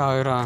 ką yra